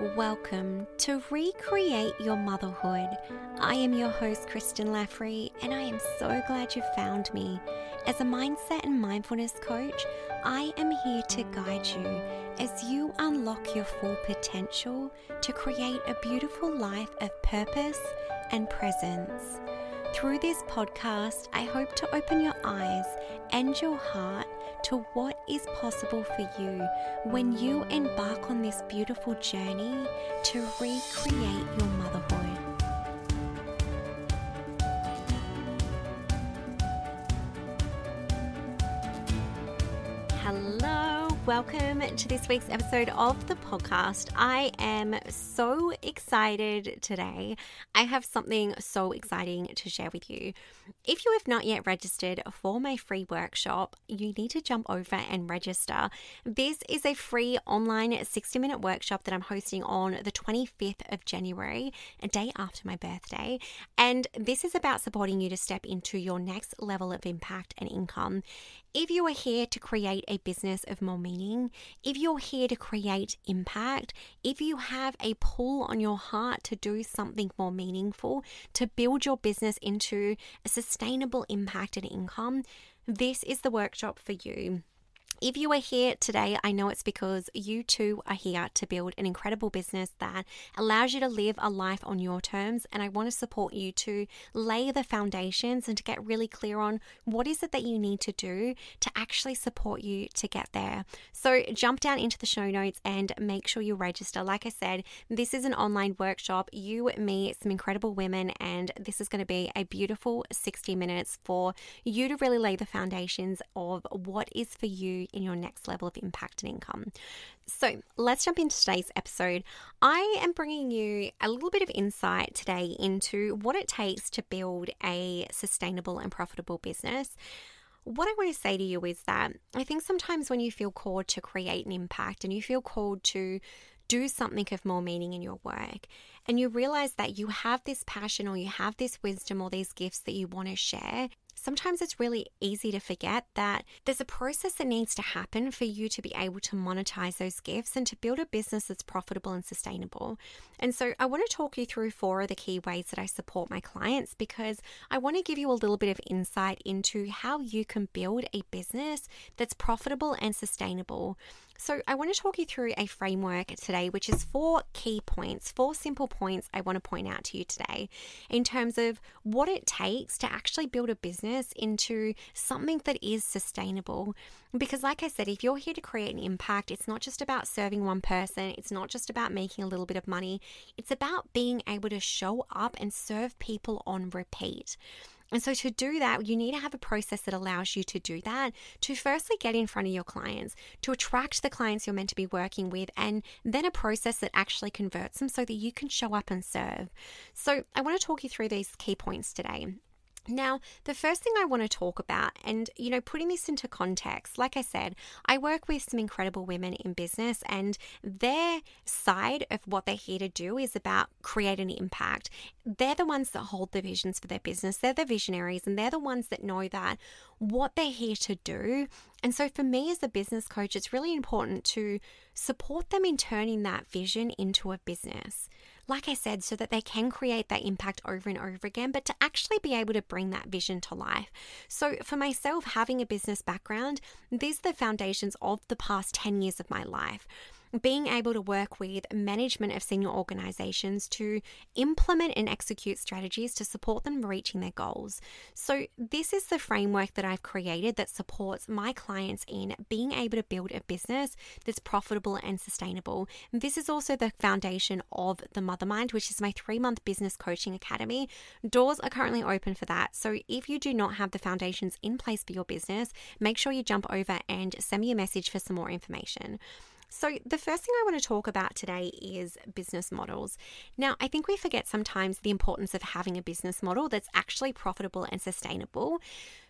Welcome to Recreate Your Motherhood. I am your host, Kristen Laffrey, and I am so glad you found me. As a mindset and mindfulness coach, I am here to guide you as you unlock your full potential to create a beautiful life of purpose and presence. Through this podcast, I hope to open your eyes and your heart to what is possible for you when you embark on this beautiful journey to recreate your motherhood. Welcome to this week's episode of the podcast. I am so excited today. I have something so exciting to share with you. If you have not yet registered for my free workshop, you need to jump over and register. This is a free online 60 minute workshop that I'm hosting on the 25th of January, a day after my birthday. And this is about supporting you to step into your next level of impact and income. If you are here to create a business of more meaning, if you're here to create impact, if you have a pull on your heart to do something more meaningful, to build your business into a sustainable impact and income, this is the workshop for you. If you are here today, I know it's because you too are here to build an incredible business that allows you to live a life on your terms. And I want to support you to lay the foundations and to get really clear on what is it that you need to do to actually support you to get there. So jump down into the show notes and make sure you register. Like I said, this is an online workshop. You, me, some incredible women, and this is going to be a beautiful 60 minutes for you to really lay the foundations of what is for you in your next level of impact and income. So let's jump into today's episode. I am bringing you a little bit of insight today into what it takes to build a sustainable and profitable business what I want to say to you is that I think sometimes when you feel called to create an impact and you feel called to do something of more meaning in your work, and you realize that you have this passion or you have this wisdom or these gifts that you want to share, sometimes it's really easy to forget that there's a process that needs to happen for you to be able to monetize those gifts and to build a business that's profitable and sustainable. And so I want to talk you through four of the key ways that I support my clients because I want to give you a little bit of insight into how you can build a business that's profitable and sustainable. So, I want to talk you through a framework today, which is four key points, four simple points I want to point out to you today in terms of what it takes to actually build a business into something that is sustainable. Because, like I said, if you're here to create an impact, it's not just about serving one person, it's not just about making a little bit of money, it's about being able to show up and serve people on repeat. And so, to do that, you need to have a process that allows you to do that. To firstly get in front of your clients, to attract the clients you're meant to be working with, and then a process that actually converts them so that you can show up and serve. So, I want to talk you through these key points today. Now, the first thing I want to talk about, and you know, putting this into context, like I said, I work with some incredible women in business, and their side of what they're here to do is about creating impact. They're the ones that hold the visions for their business, they're the visionaries, and they're the ones that know that what they're here to do. And so, for me as a business coach, it's really important to support them in turning that vision into a business like I said, so that they can create that impact over and over again, but to actually be able to bring that vision to life. So, for myself, having a business background, these are the foundations of the past 10 years of my life being able to work with management of senior organizations to implement and execute strategies to support them reaching their goals. So, this is the framework that I've created that supports my clients in being able to build a business that's profitable and sustainable. This is also the foundation of the Mothermind, which is my three month business coaching academy. Doors are currently open for that. So, if you do not have the foundations in place for your business, make sure you jump over and send me a message for some more information. So, the first thing I want to talk about today is business models. Now, I think we forget sometimes the importance of having a business model that's actually profitable and sustainable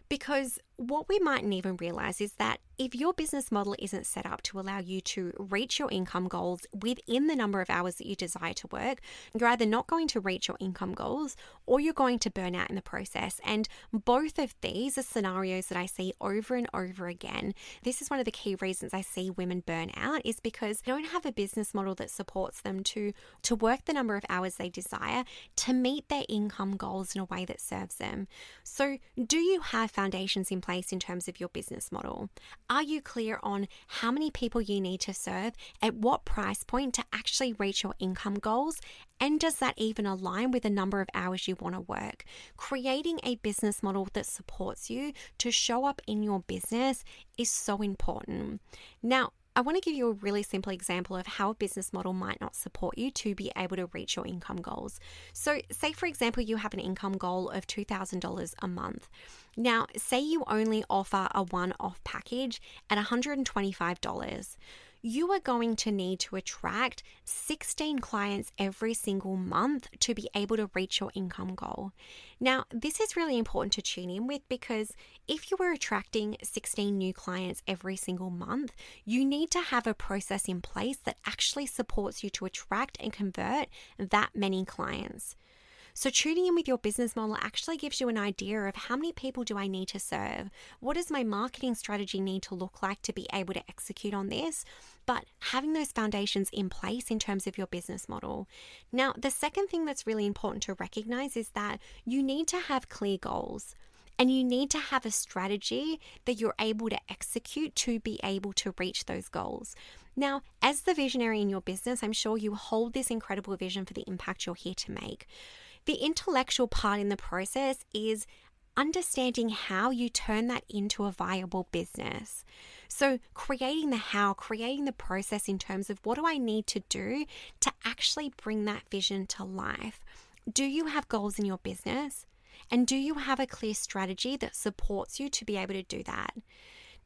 because what we mightn't even realize is that if your business model isn't set up to allow you to reach your income goals within the number of hours that you desire to work, you're either not going to reach your income goals or you're going to burn out in the process. And both of these are scenarios that I see over and over again. This is one of the key reasons I see women burn out is because they don't have a business model that supports them to to work the number of hours they desire to meet their income goals in a way that serves them. So, do you have foundations in place in terms of your business model? Are you clear on how many people you need to serve at what price point to actually reach your income goals and does that even align with the number of hours you want to work? Creating a business model that supports you to show up in your business is so important. Now, I want to give you a really simple example of how a business model might not support you to be able to reach your income goals. So, say for example, you have an income goal of $2,000 a month. Now, say you only offer a one off package at $125 you are going to need to attract 16 clients every single month to be able to reach your income goal. Now, this is really important to tune in with because if you are attracting 16 new clients every single month, you need to have a process in place that actually supports you to attract and convert that many clients. So, tuning in with your business model actually gives you an idea of how many people do I need to serve? What does my marketing strategy need to look like to be able to execute on this? But having those foundations in place in terms of your business model. Now, the second thing that's really important to recognize is that you need to have clear goals. And you need to have a strategy that you're able to execute to be able to reach those goals. Now, as the visionary in your business, I'm sure you hold this incredible vision for the impact you're here to make. The intellectual part in the process is understanding how you turn that into a viable business. So, creating the how, creating the process in terms of what do I need to do to actually bring that vision to life. Do you have goals in your business? And do you have a clear strategy that supports you to be able to do that?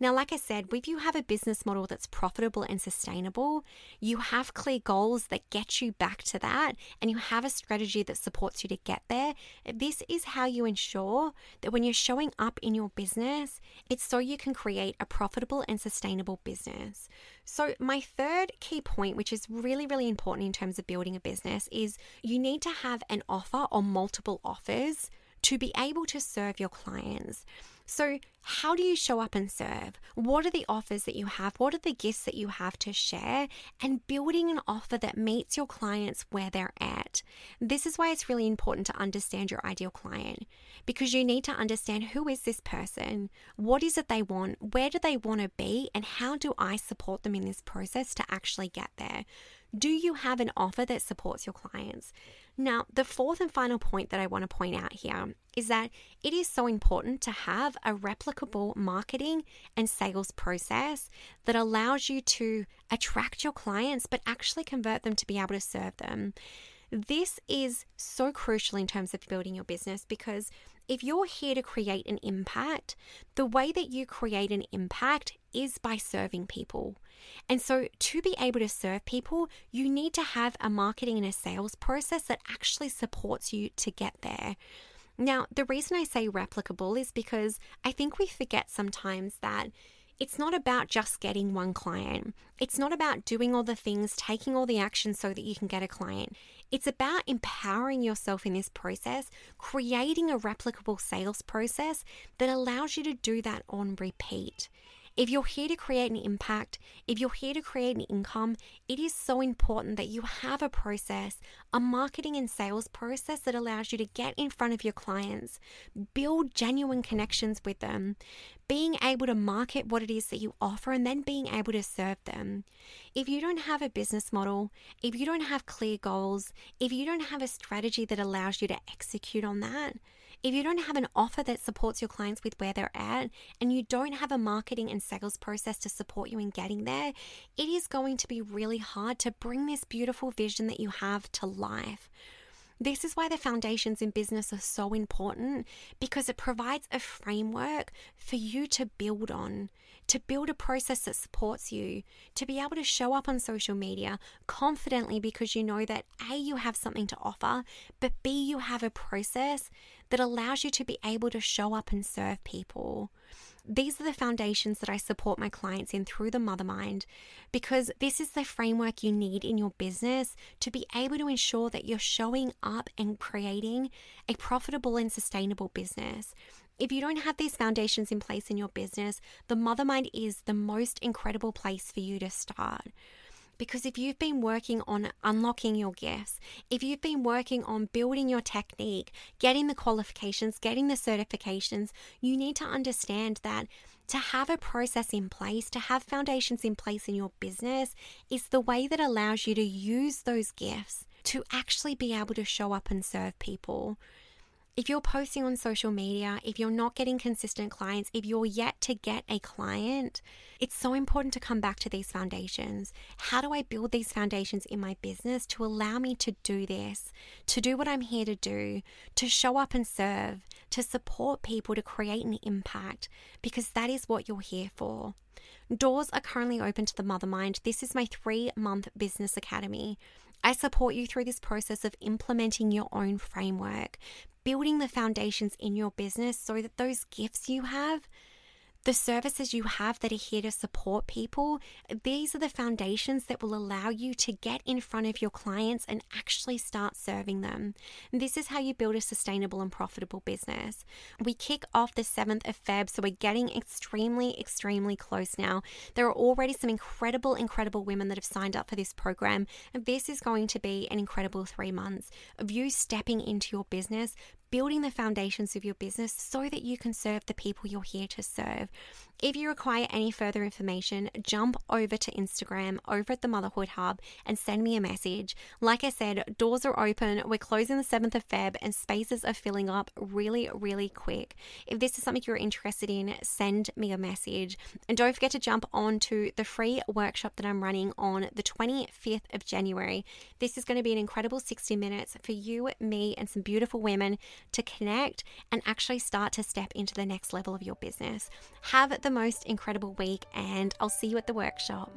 Now, like I said, if you have a business model that's profitable and sustainable, you have clear goals that get you back to that, and you have a strategy that supports you to get there. This is how you ensure that when you're showing up in your business, it's so you can create a profitable and sustainable business. So, my third key point, which is really, really important in terms of building a business, is you need to have an offer or multiple offers to be able to serve your clients. So, how do you show up and serve? What are the offers that you have? What are the gifts that you have to share? And building an offer that meets your clients where they're at. This is why it's really important to understand your ideal client because you need to understand who is this person? What is it they want? Where do they want to be? And how do I support them in this process to actually get there? Do you have an offer that supports your clients? Now, the fourth and final point that I want to point out here is that it is so important to have a replicable marketing and sales process that allows you to attract your clients but actually convert them to be able to serve them. This is so crucial in terms of building your business because if you're here to create an impact, the way that you create an impact is by serving people. And so, to be able to serve people, you need to have a marketing and a sales process that actually supports you to get there. Now, the reason I say replicable is because I think we forget sometimes that it's not about just getting one client. It's not about doing all the things, taking all the action so that you can get a client. It's about empowering yourself in this process, creating a replicable sales process that allows you to do that on repeat. If you're here to create an impact, if you're here to create an income, it is so important that you have a process, a marketing and sales process that allows you to get in front of your clients, build genuine connections with them, being able to market what it is that you offer, and then being able to serve them. If you don't have a business model, if you don't have clear goals, if you don't have a strategy that allows you to execute on that, if you don't have an offer that supports your clients with where they're at, and you don't have a marketing and sales process to support you in getting there, it is going to be really hard to bring this beautiful vision that you have to life. This is why the foundations in business are so important because it provides a framework for you to build on, to build a process that supports you, to be able to show up on social media confidently because you know that A, you have something to offer, but B, you have a process that allows you to be able to show up and serve people. These are the foundations that I support my clients in through the Mother Mind because this is the framework you need in your business to be able to ensure that you're showing up and creating a profitable and sustainable business. If you don't have these foundations in place in your business, the Mother Mind is the most incredible place for you to start. Because if you've been working on unlocking your gifts, if you've been working on building your technique, getting the qualifications, getting the certifications, you need to understand that to have a process in place, to have foundations in place in your business, is the way that allows you to use those gifts to actually be able to show up and serve people. If you're posting on social media, if you're not getting consistent clients, if you're yet to get a client, it's so important to come back to these foundations. How do I build these foundations in my business to allow me to do this, to do what I'm here to do, to show up and serve, to support people, to create an impact? Because that is what you're here for. Doors are currently open to the Mother Mind. This is my three month business academy. I support you through this process of implementing your own framework, building the foundations in your business so that those gifts you have the services you have that are here to support people, these are the foundations that will allow you to get in front of your clients and actually start serving them. This is how you build a sustainable and profitable business. We kick off the 7th of Feb, so we're getting extremely, extremely close now. There are already some incredible, incredible women that have signed up for this program, and this is going to be an incredible three months of you stepping into your business, building the foundations of your business so that you can serve the people you're here to serve. If you require any further information, jump over to Instagram over at the Motherhood Hub and send me a message. Like I said, doors are open. We're closing the 7th of Feb and spaces are filling up really, really quick. If this is something you're interested in, send me a message. And don't forget to jump on to the free workshop that I'm running on the 25th of January. This is going to be an incredible 60 minutes for you, me, and some beautiful women to connect and actually start to step into the next level of your business. Have the most incredible week, and I'll see you at the workshop.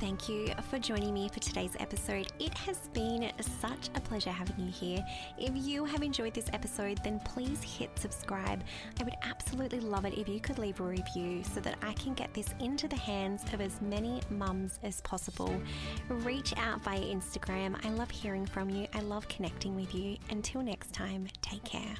Thank you for joining me for today's episode. It has been such a pleasure having you here. If you have enjoyed this episode, then please hit subscribe. I would absolutely love it if you could leave a review so that I can get this into the hands of as many mums as possible. Reach out via Instagram. I love hearing from you, I love connecting with you. Until next time, take care.